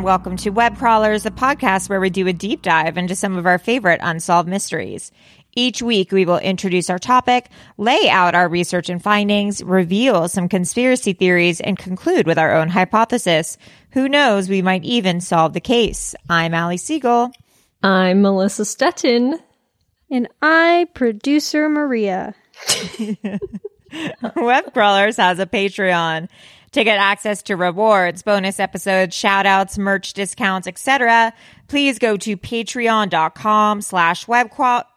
And welcome to Web Crawlers, a podcast where we do a deep dive into some of our favorite unsolved mysteries. Each week, we will introduce our topic, lay out our research and findings, reveal some conspiracy theories, and conclude with our own hypothesis. Who knows, we might even solve the case. I'm Ali Siegel. I'm Melissa Stetten. And I, producer Maria. Web Crawlers has a Patreon. To get access to rewards, bonus episodes, shout outs, merch discounts, etc., please go to patreon.com slash webqual.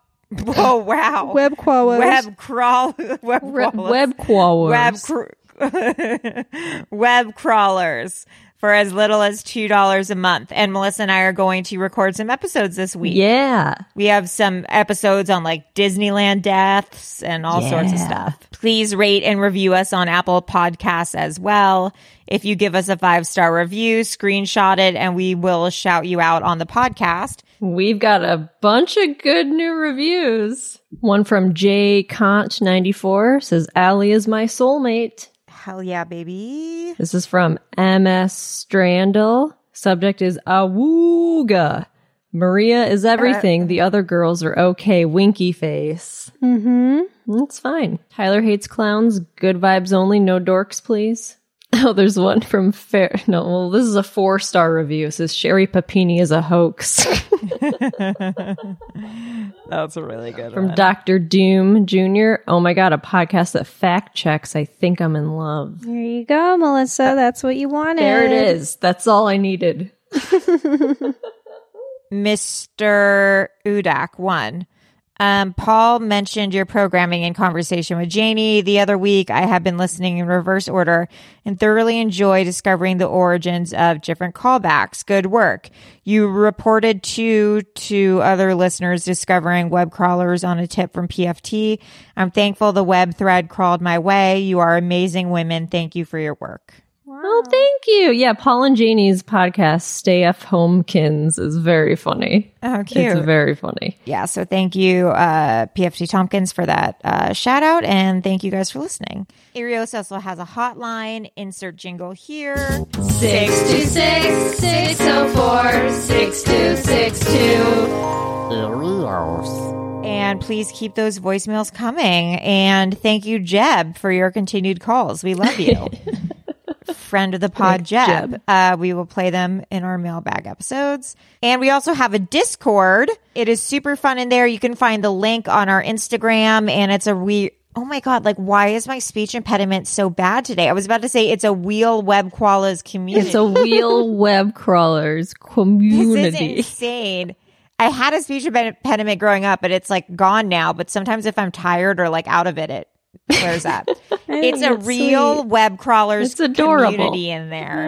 Oh, wow. Web crawlers. Web crawl. Web, crawlers. web crawlers. Web, cr- web crawlers for as little as $2 a month. And Melissa and I are going to record some episodes this week. Yeah. We have some episodes on like Disneyland deaths and all sorts of stuff. Please rate and review us on Apple Podcasts as well. If you give us a five star review, screenshot it and we will shout you out on the podcast. We've got a bunch of good new reviews. One from J Kant94 says, Allie is my soulmate. Hell yeah, baby. This is from MS Strandel. Subject is Awooga. Maria is everything. the other girls are okay. Winky face. Mm-hmm. That's fine. Tyler hates clowns. Good vibes only. No dorks, please. Oh, there's one from Fair. No, well, this is a four star review. It says Sherri Papini is a hoax That's a really good from Dr. Doom Jr. Oh my God, a podcast that fact checks. I think I'm in love. There you go, Melissa. That's what you wanted. There it is. That's all I needed. Mr. Udak one. Um, Paul mentioned your programming in conversation with Janie the other week. I have been listening in reverse order and thoroughly enjoy discovering the origins of different callbacks. Good work. You reported to to other listeners discovering web crawlers on a tip from PFT. I'm thankful the web thread crawled my way. You are amazing women. Thank you for your work. Oh, thank you. Yeah, Paul and Janie's podcast, Stay F Homekins, is very funny. Oh, cute. It's very funny. yeah so thank you uh pft tompkins for that uh shout out and thank you guys for listening Earios also has a hotline insert jingle here 626 604 6262. and please keep those voicemails coming and thank you jeb for your continued calls we love you friend of the pod jeb, Uh, we will play them in our mailbag episodes and we also have a discord it is super fun in there you can find the link on our instagram and it's a we Oh my god! Like, why is my speech impediment so bad today? I was about to say it's a wheel web koalas community. It's a wheel web crawlers This is community. insane. I had a speech impediment growing up, but it's like gone now. But sometimes if I'm tired or like out of it, it flares up. it's a that's real sweet. web crawlers It's adorable. community in there.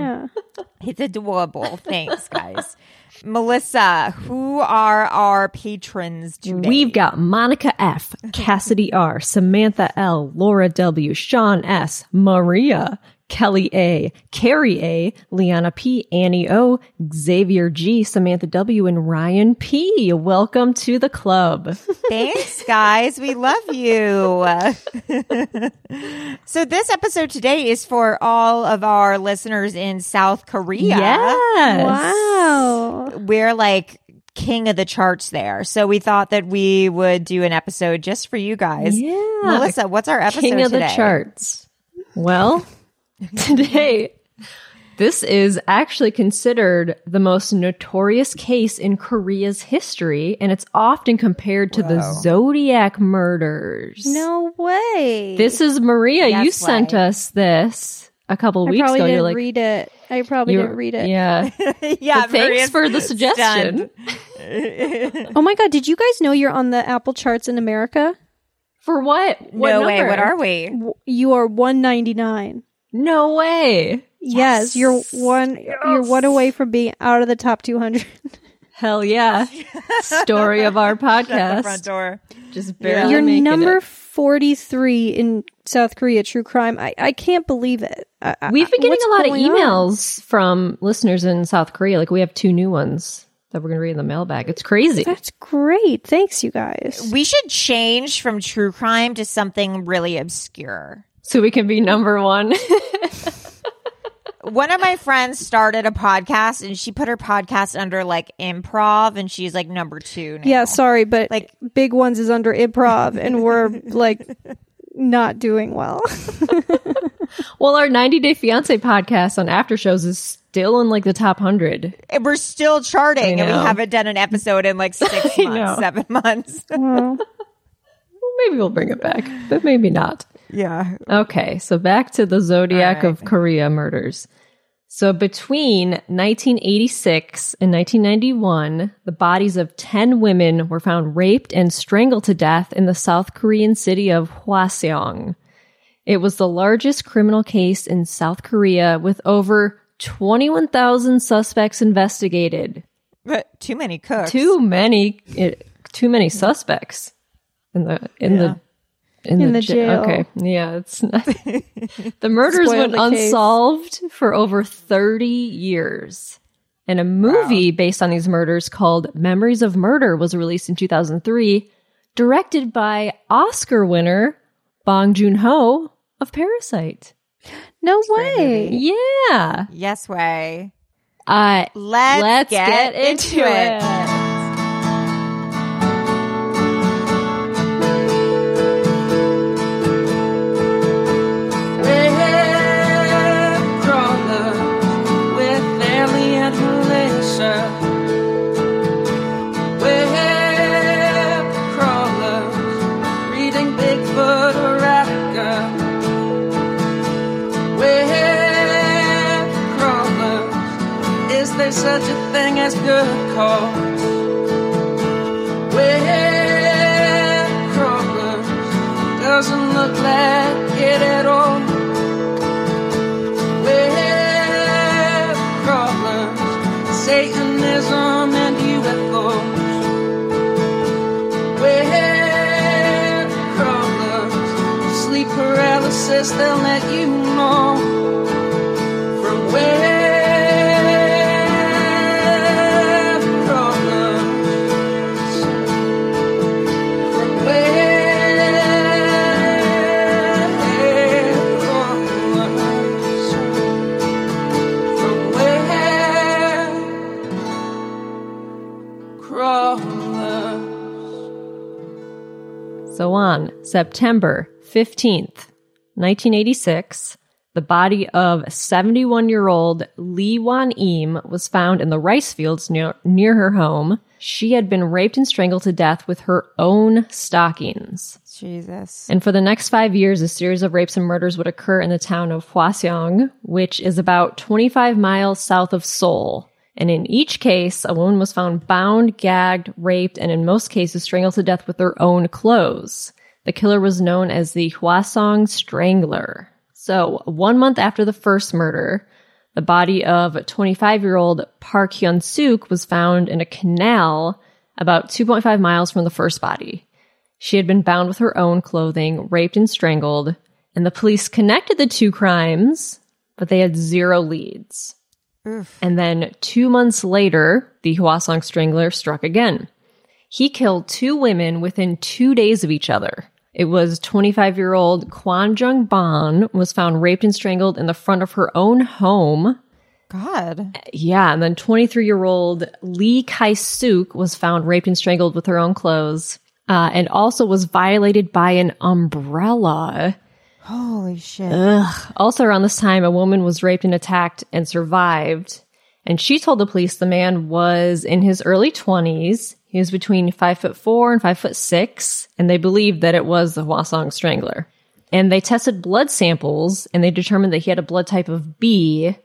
Yeah. It's adorable. Thanks, guys. Melissa, who are our patrons today? We've got Monica F, Cassidy R, Samantha L, Laura W, Sean S, Maria, Kelly A, Carrie A, Liana P, Annie O, Xavier G, Samantha W, and Ryan P. Welcome to the club. Thanks, guys. We love you. so, this episode today is for all of our listeners in South Korea. Yes. Wow. We're like king of the charts there. So, we thought that we would do an episode just for you guys. Yeah. Melissa, what's our episode King of today? the charts. Well, today, this is actually considered the most notorious case in Korea's history, and it's often compared to the Zodiac murders. No way. This is Maria. you Yes sent way. us this a couple weeks ago. I weeks probably ago. didn't You're like, read it. I probably didn't read it. Yeah. yeah, But thanks Maria's for the suggestion. Oh my god, did you guys know you're on the Apple charts in America? For what? what no way. number? What are we? W- You are 199. No way. Yes, you're one you're one away from being out of the top 200. Hell yeah. Story of our podcast. The front door. Just barely You're making number it. 43 in South Korea true crime. I, I can't believe it. I- I- We've been getting a lot of going on? emails from listeners in South Korea. Like we have two new ones that we're going to read in the mailbag. It's crazy. That's great. Thanks you guys. We should change from true crime to something really obscure. So we can be number one. One of my friends started a podcast and she put her podcast under like improv and she's like number two now. Yeah, sorry, but Like- like Big Ones is under improv and we're like not doing well. well, our 90 Day Fiance podcast on After Shows is still in like the top 100. And we're still charting and we haven't done an episode in like six months, know. seven months. well, Well, maybe we'll bring it back, but maybe not. Yeah. Okay, so back to the Zodiac All of Korea murders. So between 1986 and 1991, the bodies of 10 women were found raped and strangled to death in the South Korean city of Hwaseong. It was the largest criminal case in South Korea with over 21,000 suspects investigated. But too many cooks. Too many too many suspects in the in the in, In the ja- jail. Okay, yeah, it's not. the murders Spoiled went the unsolved for over thirty years, and a movie based on these murders called "Memories of Murder" was released in two thousand three, directed by Oscar winner Bong Joon Ho of Parasite. no way. Yeah, Yes way. uh, Let's, let's get, into, it. Web a thing as good cause? Web crawlers doesn't look like it at all. Web crawlers, Satanism and UFOs. Web crawlers, sleep paralysis, they'll let you September 15th, 1986, the body of 71 year old Lee Wan Im was found in the rice fields near, near her home. She had been raped and strangled to death with her own stockings. Jesus. And for the next five years, a series of rapes and murders would occur in the town of Hwaseong, which is about 25 miles south of Seoul. And in each case, a woman was found bound, gagged, raped, and in most cases strangled to death with their own clothes. The killer was known as the Hwasong Strangler. So, one month after the first murder, the body of 25 year old Park Hyun Suk was found in a canal about 2.5 miles from the first body. She had been bound with her own clothing, raped and strangled, and the police connected the two crimes, but they had zero leads. And then two months later, the Hwasong Strangler struck again. He killed two women within two days of each other. It was 25 year old Kwan Jung Bon was found raped and strangled in the front of her own home. God. Yeah, and then 23 year old Lee Kai Suk was found raped and strangled with her own clothes, uh, and also was violated by an umbrella. Holy shit. Also, around this time, a woman was raped and attacked and survived. And she told the police the man was in his early 20s. He was between five foot four and five foot six, and they believed that it was the Hwasong Strangler. And they tested blood samples, and they determined that he had a blood type of B.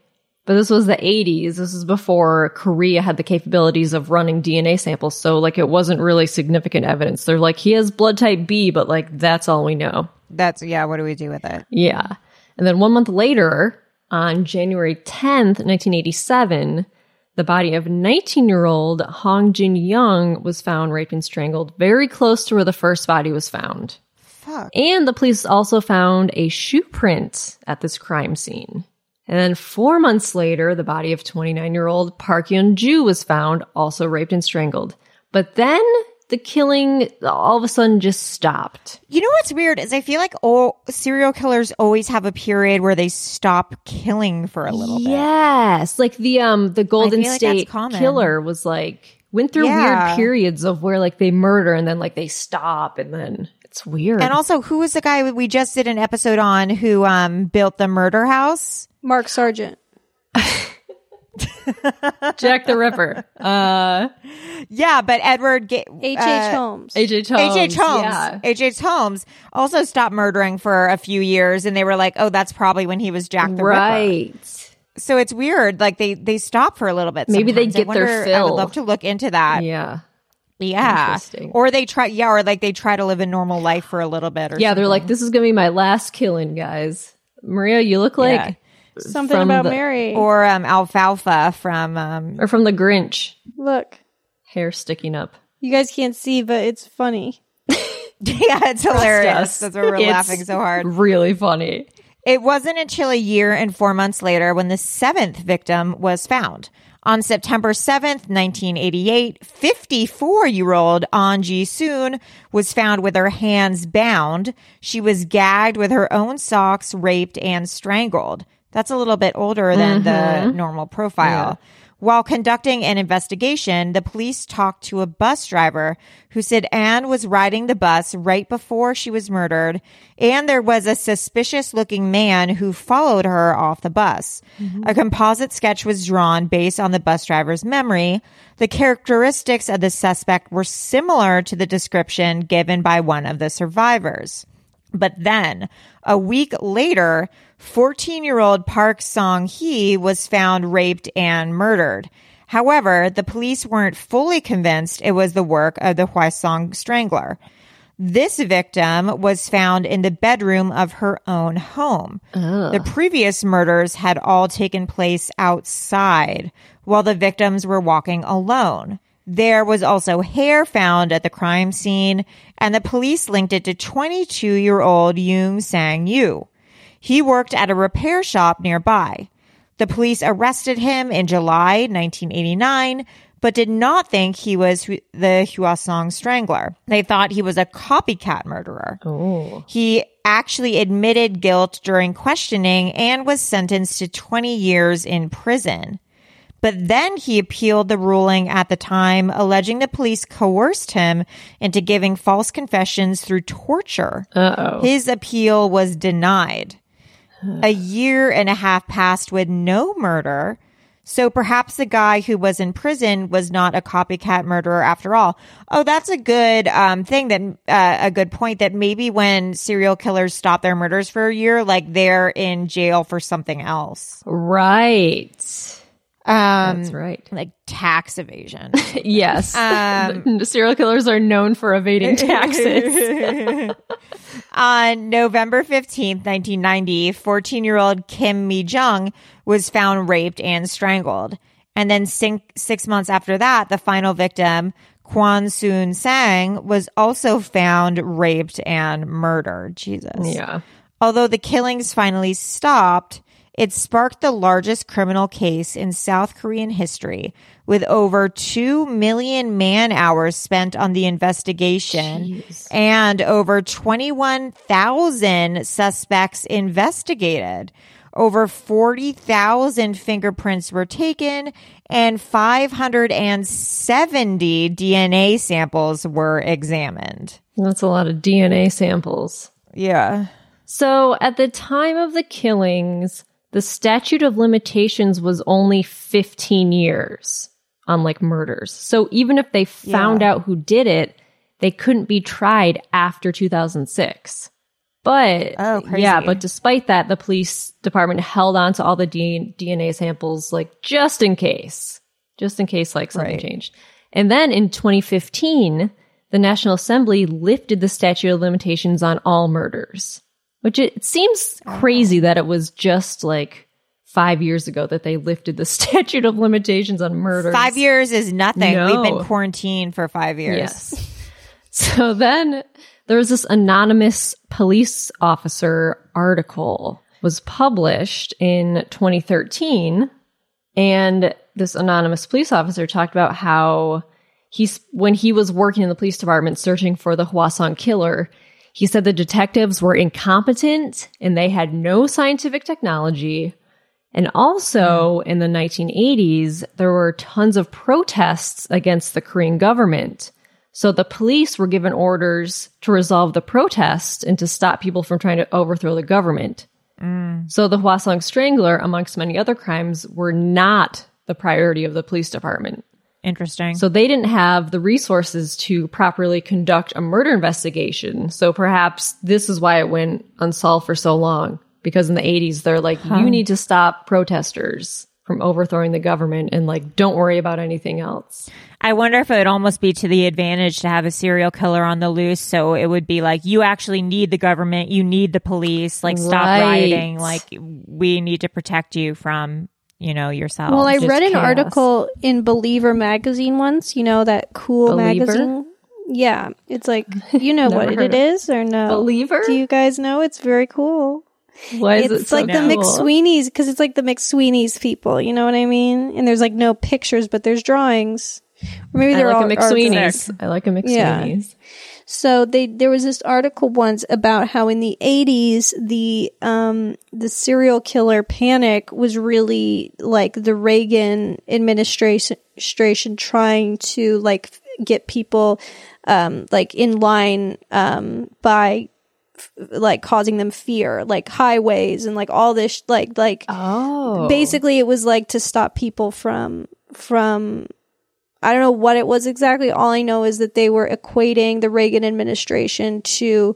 But this was the 80s. This is before Korea had the capabilities of running DNA samples. So, like, it wasn't really significant evidence. They're like, he has blood type B, but, like, that's all we know. That's, yeah, what do we do with it? Yeah. And then one month later, on January 10th, 1987, the body of 19 year old Hong Jin Young was found raped and strangled very close to where the first body was found. Fuck. And the police also found a shoe print at this crime scene. And then four months later, the body of 29 year old Park Hyun Ju was found, also raped and strangled. But then the killing all of a sudden just stopped. You know what's weird is I feel like all serial killers always have a period where they stop killing for a little bit. Yes, like the um the Golden feel like State. Killer was like went through Yeah. weird periods of where like they murder and then like they stop and then it's weird. And also, who was the guy we just did an episode on who um built the murder house? Mark Sargent. Jack the Ripper, uh, Yeah, but Edward Ga- H.H. uh, Holmes. H.H. Holmes, H.H. Holmes. yeah. H.H. Holmes also stopped murdering for a few years, and they were like, "Oh, that's probably when he was Jack the Ripper." right. So it's weird. Like they they stop for a little bit. Maybe they sometimes. I get their wonder- I would love to look into that. Yeah, Yeah. Interesting. Or they try. Yeah, or like they try to live a normal life for a little bit. Or yeah. They're like, this is gonna be my last killing, guys. Maria, you look like Yeah. Something about the- Mary. or um, alfalfa from um, or from the Grinch, Look, hair sticking up. you guys can't see, but it's funny. yeah, it's hilarious. That's why we're It's laughing so hard. Really funny. It wasn't until a year and four months later when the seventh victim was found. On September 7th, 1988, 54 year old Anji Soon was found with her hands bound. She was gagged with her own socks, raped, and strangled. That's a little bit older than the mm-hmm. normal profile. While conducting an investigation, the police talked to a bus driver who said Anne was riding the bus right before she was murdered, and there was a suspicious looking man who followed her off the bus. Mm-hmm. A composite sketch was drawn based on the bus driver's memory. The characteristics of the suspect were similar to the description given by one of the survivors. But then, a week later, 14 year old Park Song Hee was found raped and murdered. However, the police weren't fully convinced it was the work of the Hwasong Strangler. This victim was found in the bedroom of her own home. The previous murders had all taken place outside while the victims were walking alone. There was also hair found at the crime scene, and the police linked it to 22 year old Yoon Sang Yu. He worked at a repair shop nearby. The police arrested him in July 1989, but did not think he was the Hwasong Strangler. They thought he was a copycat murderer. Oh. He actually admitted guilt during questioning and was sentenced to 20 years in prison. But then he appealed the ruling at the time, alleging the police coerced him into giving false confessions through torture. Uh-oh. His appeal was denied. A year and a half passed with no murder. So perhaps the guy who was in prison was not a copycat murderer after all. Oh, that's a good um, thing that uh, a good point that maybe when serial killers stop their murders for a year, like they're in jail for something else. Right. Um, That's right. like tax evasion. Yes. Um, serial killers are known for evading taxes. On November 15th, 1990, 14 year old Kim Mi Jung was found raped and strangled. And then six, six months after that, the final victim, Kwan Soon Sang, was also found raped and murdered. Jesus. yeah. Although the killings finally stopped, it sparked the largest criminal case in South Korean history, with over 2 million man hours spent on the investigation and over 21,000 suspects investigated. Over 40,000 fingerprints were taken and 570 DNA samples were examined. That's a lot of DNA samples. Yeah. So at the time of the killings, the statute of limitations was only 15 years on like murders. So even if they found out who did it, they couldn't be tried after 2006. But Oh, yeah, but despite that, the police department held on to all the D- DNA samples, like just in case, just in case like something Right. changed. And then in 2015, the National Assembly lifted the statute of limitations on all murders, which it seems crazy that it was just like five years ago that they lifted the statute of limitations on murder. Five years is nothing. We've been quarantined for five years. Yes. So then there was this anonymous police officer article was published in 2013 and this anonymous police officer talked about how he's when he was working in the police department searching for the Hwasong killer he said the detectives were incompetent and they had no scientific technology and also in the 1980s, there were tons of protests against the Korean government. So the police were given orders to resolve the protests and to stop people from trying to overthrow the government. Mm. So the Hwasong Strangler, amongst many other crimes, were not the priority of the police department. Interesting. So they didn't have the resources to properly conduct a murder investigation. So perhaps this is why it went unsolved for so long. Because in the 80s, they're like, you need to stop protesters from overthrowing the government and like, don't worry about anything else. I wonder if it would almost be to the advantage to have a serial killer on the loose. So it would be like, you actually need the government. You need the police. Like, stop Right. rioting. Like, we need to protect you from, you know, yourself. Well, I just read an chaos. article in Believer magazine once. You know that cool Believer? magazine. Yeah, it's like you know what it of- or no? Believer? Do you guys know? It's very cool. Why is it it's so like the cool? McSweeney's because it's like the McSweeney's people. You know what I mean? And there's like no pictures, but there's drawings. Or maybe they're like all a McSweeney's. I like a McSweeney's. So they there was this article once about how in the 80s the um the serial killer panic was really like the Reagan administration administration trying to like get people um like in line um by like causing them fear like highways and like all this like like Oh. basically it was like to stop people from from I don't know what it was exactly. All I know is that they were equating the Reagan administration to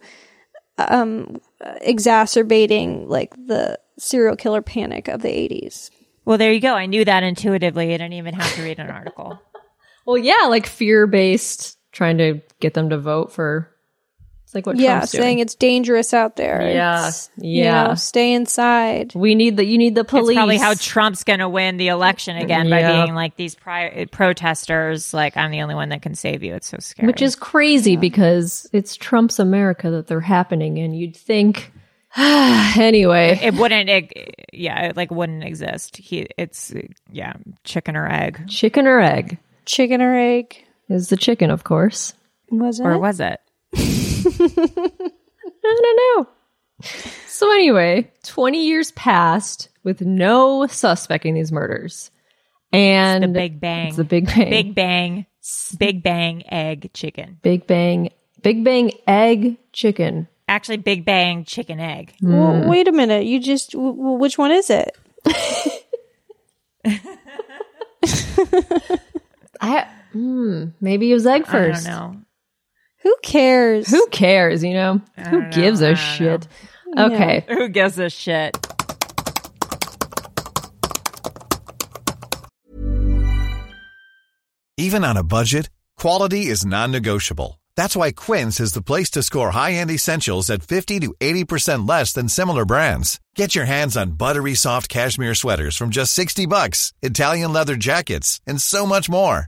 um exacerbating like the serial killer panic of the 80s. well, there you go. I knew that intuitively. I didn't even have to read an article. Well, yeah, like fear based, trying to get them to vote for. It's like what yeah, Trump's saying doing. it's dangerous out there. Yeah, It's, you yeah. know, stay inside. We need the you need the police. It's probably how Trump's going to win the election again by being like these pri- protesters. Like, I'm the only one that can save you. It's so scary. Which is crazy because it's Trump's America that they're happening, and you'd think. anyway, it wouldn't it, yeah it like wouldn't exist he it's yeah chicken or egg chicken or egg Chicken or egg? is the chicken, of course. Was it? or was it I don't know. So anyway, 20 years passed with no suspect in these murders. And the big bang It's the Big Bang. big bang big bang egg chicken Big Bang, Big Bang egg chicken. actually big bang chicken egg Well, wait a minute. You just w- w- which one is it? I hmm, maybe it was egg first. i don't know Who cares? Who cares, you know? Who don't gives a I a don't shit? Okay. who gives a shit Even on a budget, quality is non-negotiable. That's why Quince is the place to score high-end essentials at 50 to 80% less than similar brands. Get your hands on buttery soft cashmere sweaters from just 60 bucks, Italian leather jackets, and so much more.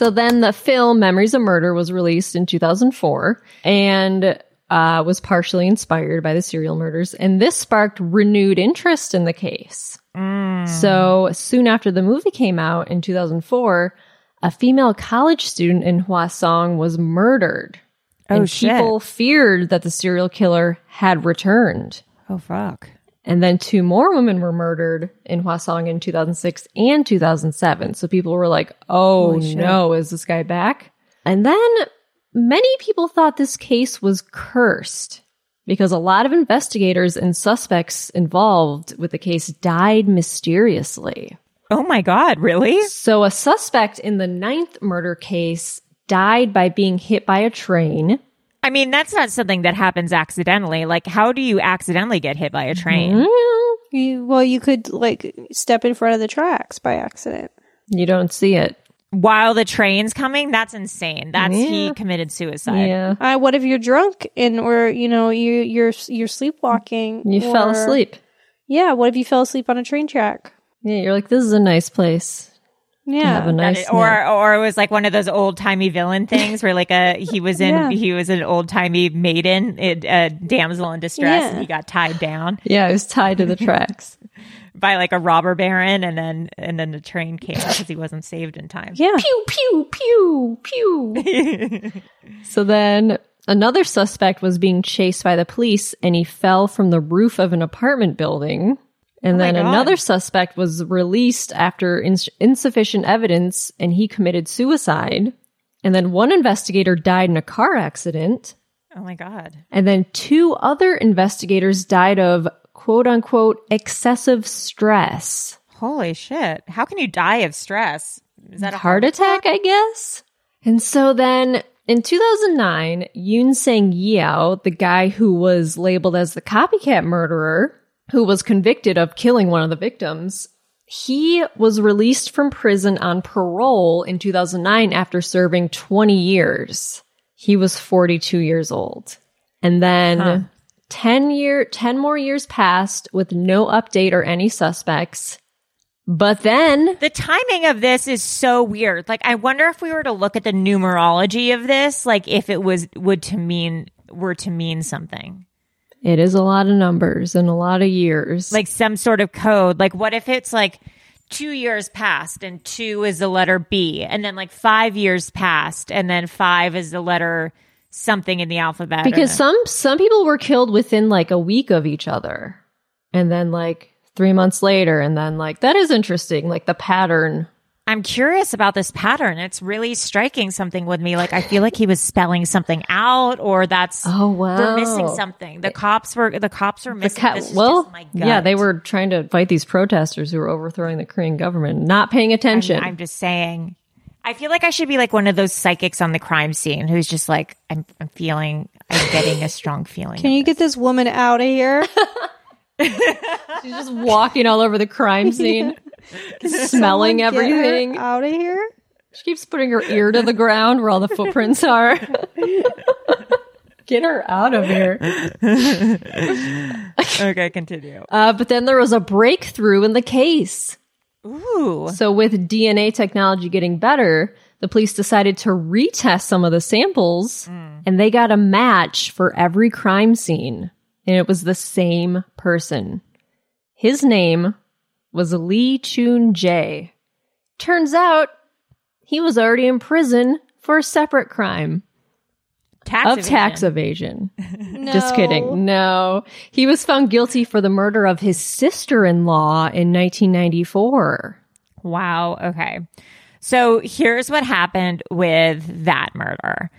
So then the film Memories of Murder was released in 2004 and uh, was partially inspired by the serial murders. And this sparked renewed interest in the case. So soon after the movie came out in 2004, a female college student in Hwasong was murdered. Oh, and shit. people feared that the serial killer had returned. Oh fuck. And then two more women were murdered in Hwasong in 2006 and 2007. So people were like, oh Holy shit. no, is this guy back? And then many people thought this case was cursed because a lot of investigators and suspects involved with the case died mysteriously. Oh my god, really? So a suspect in the ninth murder case died by being hit by a train. I mean, that's not something that happens accidentally. Like, how do you accidentally get hit by a train? Well, You, well, you could like step in front of the tracks by accident. You don't see it. While the train's coming? That's insane. That's he committed suicide. Yeah. Uh, what if you're drunk and or you know you you're you're sleepwalking? You fell asleep. Yeah. What if you fell asleep on a train track? Yeah, you're like, this is a nice place. Yeah. Have a nice is- or nap. or it was like one of those old timey villain things where like a he was in Yeah. he was an old timey maiden, a, a uh, damsel in distress, Yeah. and he got tied down Yeah, he was tied to the tracks. by like a robber baron, and then and then the train came because he wasn't saved in time. yeah. pew, pew, pew, pew. so then another suspect was being chased by the police and he fell from the roof of an apartment building. And Oh then another suspect was released after ins- insufficient evidence and he committed suicide. And then one investigator died in a car accident. Oh my god. And then two other investigators died of quote unquote excessive stress. Holy shit! How can you die of stress? Is that a heart attack, I guess. And so then in 2009, Yoon Sang Yeo, the guy who was labeled as the copycat murderer, who was convicted of killing one of the victims, he was released from prison on parole in 2009 after serving 20 years. He was 42 years old. And then Huh. 10 year 10 more years passed with no update or any suspects. But then The timing of this is so weird. Like, I wonder if we were to look at the numerology of this, like if it was would to mean were to mean something, It is a lot of numbers and a lot of years. like some sort of code. Like, what if it's like two years passed and two is the letter B, and then like five years passed and then five is the letter something in the alphabet? because some some people were killed within like a week of each other. And then like 3 months later and then like that is interesting like the pattern. I'm curious about this pattern. It's really striking something with me. Like I feel like he was spelling something out, or that's Oh, wow. they're missing something. The cops were the cops were missing. ca- this is well, just my gut. yeah, they were trying to fight these protesters who were overthrowing the Korean government, not paying attention. I'm, I'm just saying. I feel like I should be like one of those psychics on the crime scene who's just like, I'm, I'm feeling, I'm getting a strong feeling. Can you get this woman out of here? She's just walking all over the crime scene, smelling everything. out of here. She keeps putting her ear to the ground where all the footprints are. Get her out of here. okay, continue. Uh, but then there was a breakthrough in the case. Ooh. So, with DNA technology getting better, the police decided to retest some of the samples and they got a match for every crime scene. And it was the same person. His name was Lee Chun Jae. Turns out he was already in prison for a separate crime Tax of evasion. tax evasion. Just kidding. No. He was found guilty for the murder of his sister in law in 1994. Wow. Okay. So here's what happened with that murder.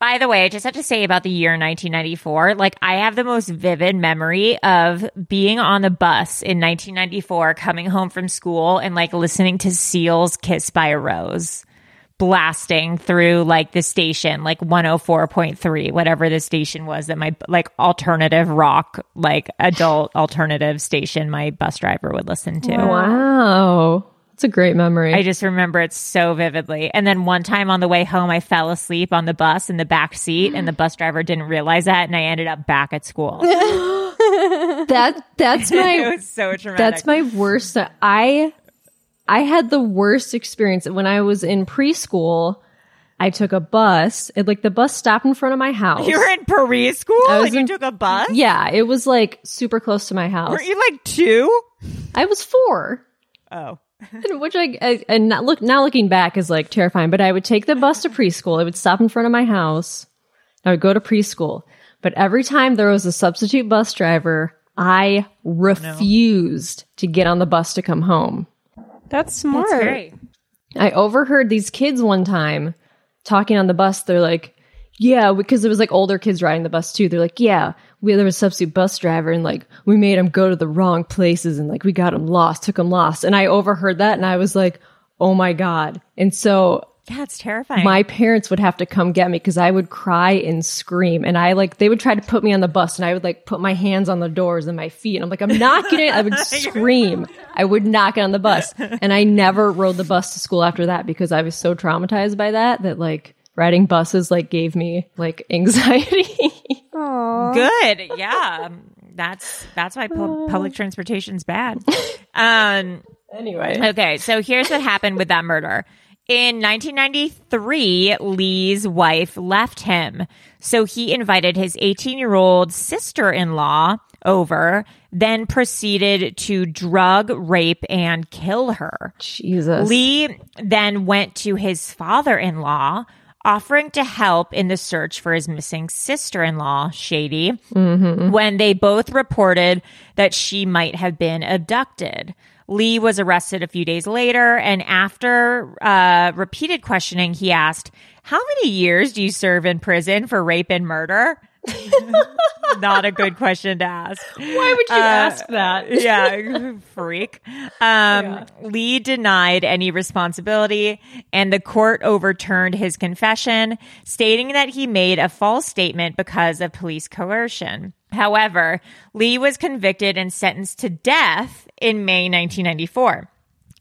By the way, I just have to say about the year 1994, like I have the most vivid memory of being on the bus in 1994, coming home from school and like listening to Seal's Kiss by a Rose blasting through like the station, like 104.3, whatever the station was that my like alternative rock, like adult alternative station my bus driver would listen to. Wow. That's a great memory. I just remember it so vividly. And then one time on the way home, I fell asleep on the bus in the back seat, and the bus driver didn't realize that, and I ended up back at school. that that's it my was so traumatic. that's my worst. I I had the worst experience when I was in preschool. I took a bus. It like the bus stopped in front of my house. You were in preschool I was and you took a bus. yeah, it was like super close to my house. Weren't you like two? I was four. Oh, Which I, I and not look now looking back is like terrifying. But I would take the bus to preschool. I would stop in front of my house. I would go to preschool. But every time there was a substitute bus driver, I refused to get on the bus to come home. That's smart. that's great. I overheard these kids one time talking on the bus. They're like, yeah, because it was like older kids riding the bus too. They're like, yeah, we there was a substitute bus driver and like we made him go to the wrong places and like we got him lost, took him lost. And I overheard that and I was like, oh my God. And so Yeah, it's terrifying. my parents would have to come get me because I would cry and scream. And I like, they would try to put me on the bus and I would like put my hands on the doors and my feet. And I'm like, I'm not getting, I would scream. I would not get on the bus. And I never rode the bus to school after that because I was so traumatized by that, that like riding buses like gave me like anxiety. Good. Yeah. Um, That's that's why pu- public transportation's bad. Um anyway. Okay, so here's what happened with that murder. In 1993, Lee's wife left him. So he invited his 18 year old sister in law over, then proceeded to drug, rape, and kill her. Jesus. Lee then went to his father in law, offering to help in the search for his missing sister in law, Shady, when they both reported that she might have been abducted. Lee was arrested a few days later, and after uh, repeated questioning, he asked, How many years do you serve in prison for rape and murder? Not a good question to ask. Why would you ask that? yeah, freak. Um, Lee denied any responsibility, and the court overturned his confession, stating that he made a false statement because of police coercion. However, Lee was convicted and sentenced to death in May 1994.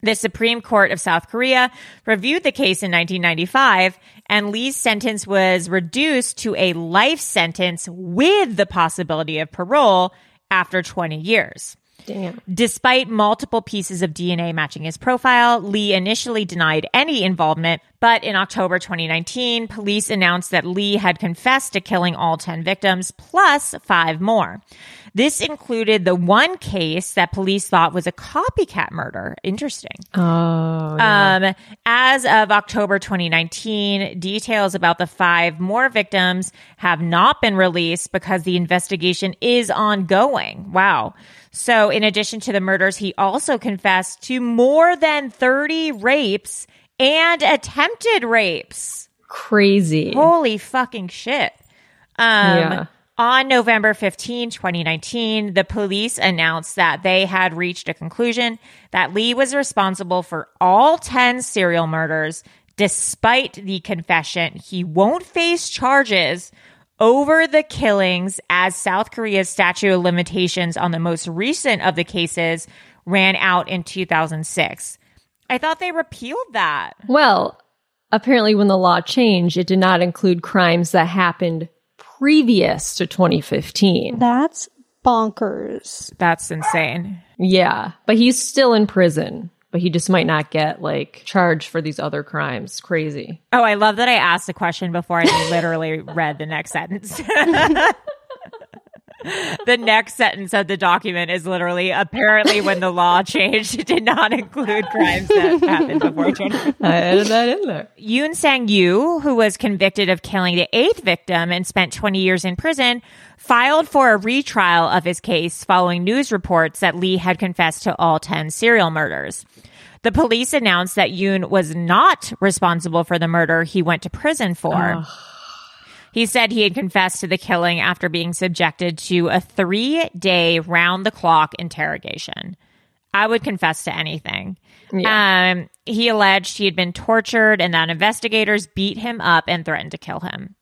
The Supreme Court of South Korea reviewed the case in 1995, and Lee's sentence was reduced to a life sentence with the possibility of parole after 20 years. Damn. Despite multiple pieces of DNA matching his profile, Lee initially denied any involvement, but in October 2019, police announced that Lee had confessed to killing all 10 victims plus five more. This included the one case that police thought was a copycat murder. Interesting. Oh, Um, as of October 2019, details about the five more victims have not been released because the investigation is ongoing. Wow. So, in addition to the murders, he also confessed to more than 30 rapes and attempted rapes. crazy. Holy fucking shit. Um, Yeah. On November 15, 2019, the police announced that they had reached a conclusion that Lee was responsible for all 10 serial murders. Despite the confession, he won't face charges over the killings as South Korea's statute of limitations on the most recent of the cases ran out in 2006. I thought they repealed that. Well, apparently, when the law changed, it did not include crimes that happened previous to 2015. That's bonkers. That's insane. Yeah, but he's still in prison. But he just might not get like charged for these other crimes. Crazy. Oh, I love that I asked a question before I literally read the next sentence. the next sentence of the document is literally apparently when the law changed, it did not include crimes that happened before 20. I added that in there. Yoon Sang Yu, who was convicted of killing the eighth victim and spent 20 years in prison, filed for a retrial of his case following news reports that Lee had confessed to all 10 serial murders. The police announced that Yoon was not responsible for the murder he went to prison for. He said he had confessed to the killing after being subjected to a three day round the clock interrogation. I would confess to anything. Um, he alleged he had been tortured and that investigators beat him up and threatened to kill him.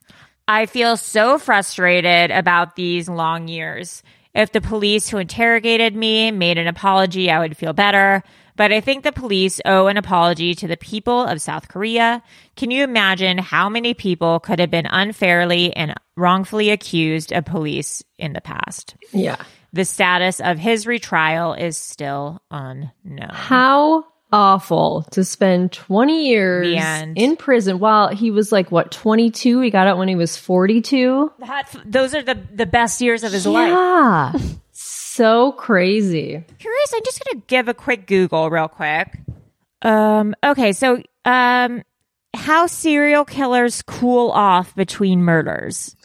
I feel so frustrated about these long years. If the police who interrogated me made an apology, I would feel better. But I think the police owe an apology to the people of South Korea. Can you imagine how many people could have been unfairly and wrongfully accused of police in the past? Yeah. The status of his retrial is still unknown. How awful to spend 20 years in prison while he was like, what, 22? He got out when he was 42? That's, those are the, the best years of his life. So crazy. Curious, I'm just going to give a quick Google real quick. Um, okay, so um, how serial killers cool off between murders.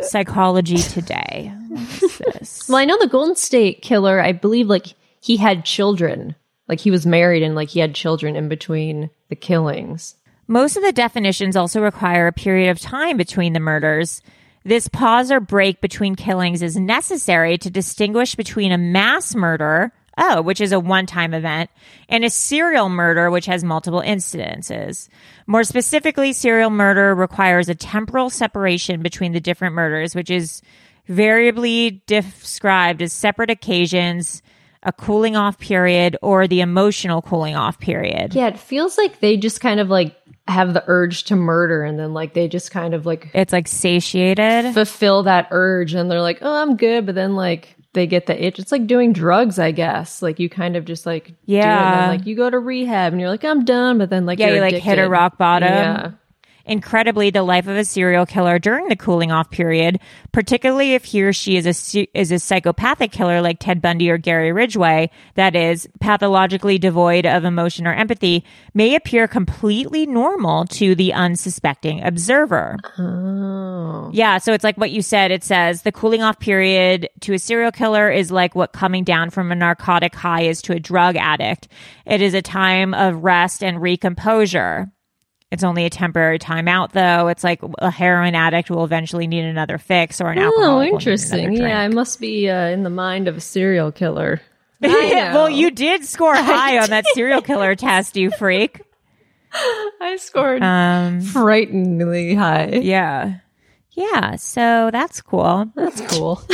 Psychology Today. Well, I know the Golden State Killer, I believe like he had children. Like he was married and like he had children in between the killings. Most of the definitions also require a period of time between the murders. This pause or break between killings is necessary to distinguish between a mass murder, oh, which is a one time event, and a serial murder, which has multiple incidences. More specifically, serial murder requires a temporal separation between the different murders, which is variably described as separate occasions, a cooling off period, or the emotional cooling off period. Yeah, it feels like they just kind of like have the urge to murder and then like they just kind of like It's like satiated. fulfill that urge and they're like, oh, I'm good. But then like they get the itch. It's like doing drugs, I guess. Like you kind of just like, do it and Yeah. then, like you go to rehab and you're like, I'm done. But then like, Yeah, you like hit a rock bottom. Yeah. Incredibly, the life of a serial killer during the cooling off period, particularly if he or she is a is a psychopathic killer like Ted Bundy or Gary Ridgway, that is pathologically devoid of emotion or empathy, may appear completely normal to the unsuspecting observer. Oh. Yeah, so it's like what you said. It says the cooling off period to a serial killer is like what coming down from a narcotic high is to a drug addict. It is a time of rest and recomposure. It's only a temporary timeout, though. It's like a heroin addict will eventually need another fix, or an alcohol. Oh, alcoholic. need interesting. Yeah, I must be uh, in the mind of a serial killer. Well, you did score high on that serial killer test, you freak. I scored Um, frighteningly high. yeah, yeah. So that's cool. That's cool.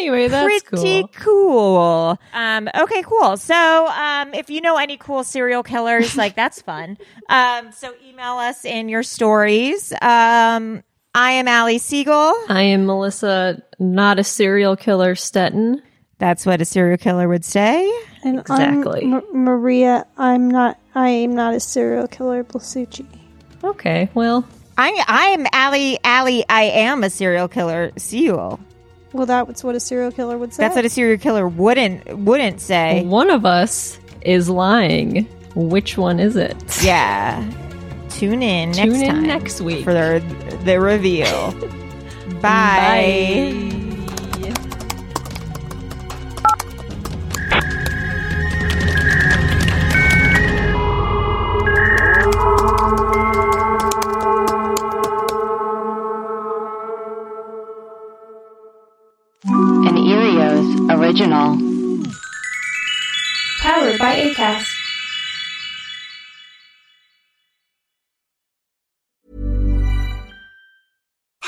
anyway, that's pretty cool. cool. Um, okay, cool. So, um, if you know any cool serial killers, like that's fun. Um, so email us in your stories. Um, I am Allie Siegel. I am Melissa, not a serial killer, Stetten. That's what a serial killer would say. And Exactly. I'm M- Maria. I'm not. I am not a serial killer. Blasucci. Okay, well, I, I'm Allie. Allie. I am a serial killer. Siegel. Well, that's what a serial killer would say. That's what a serial killer wouldn't wouldn't say. one of us is lying. Which one is it? Yeah. Tune in Tune next in time next week. for the the reveal. Bye. An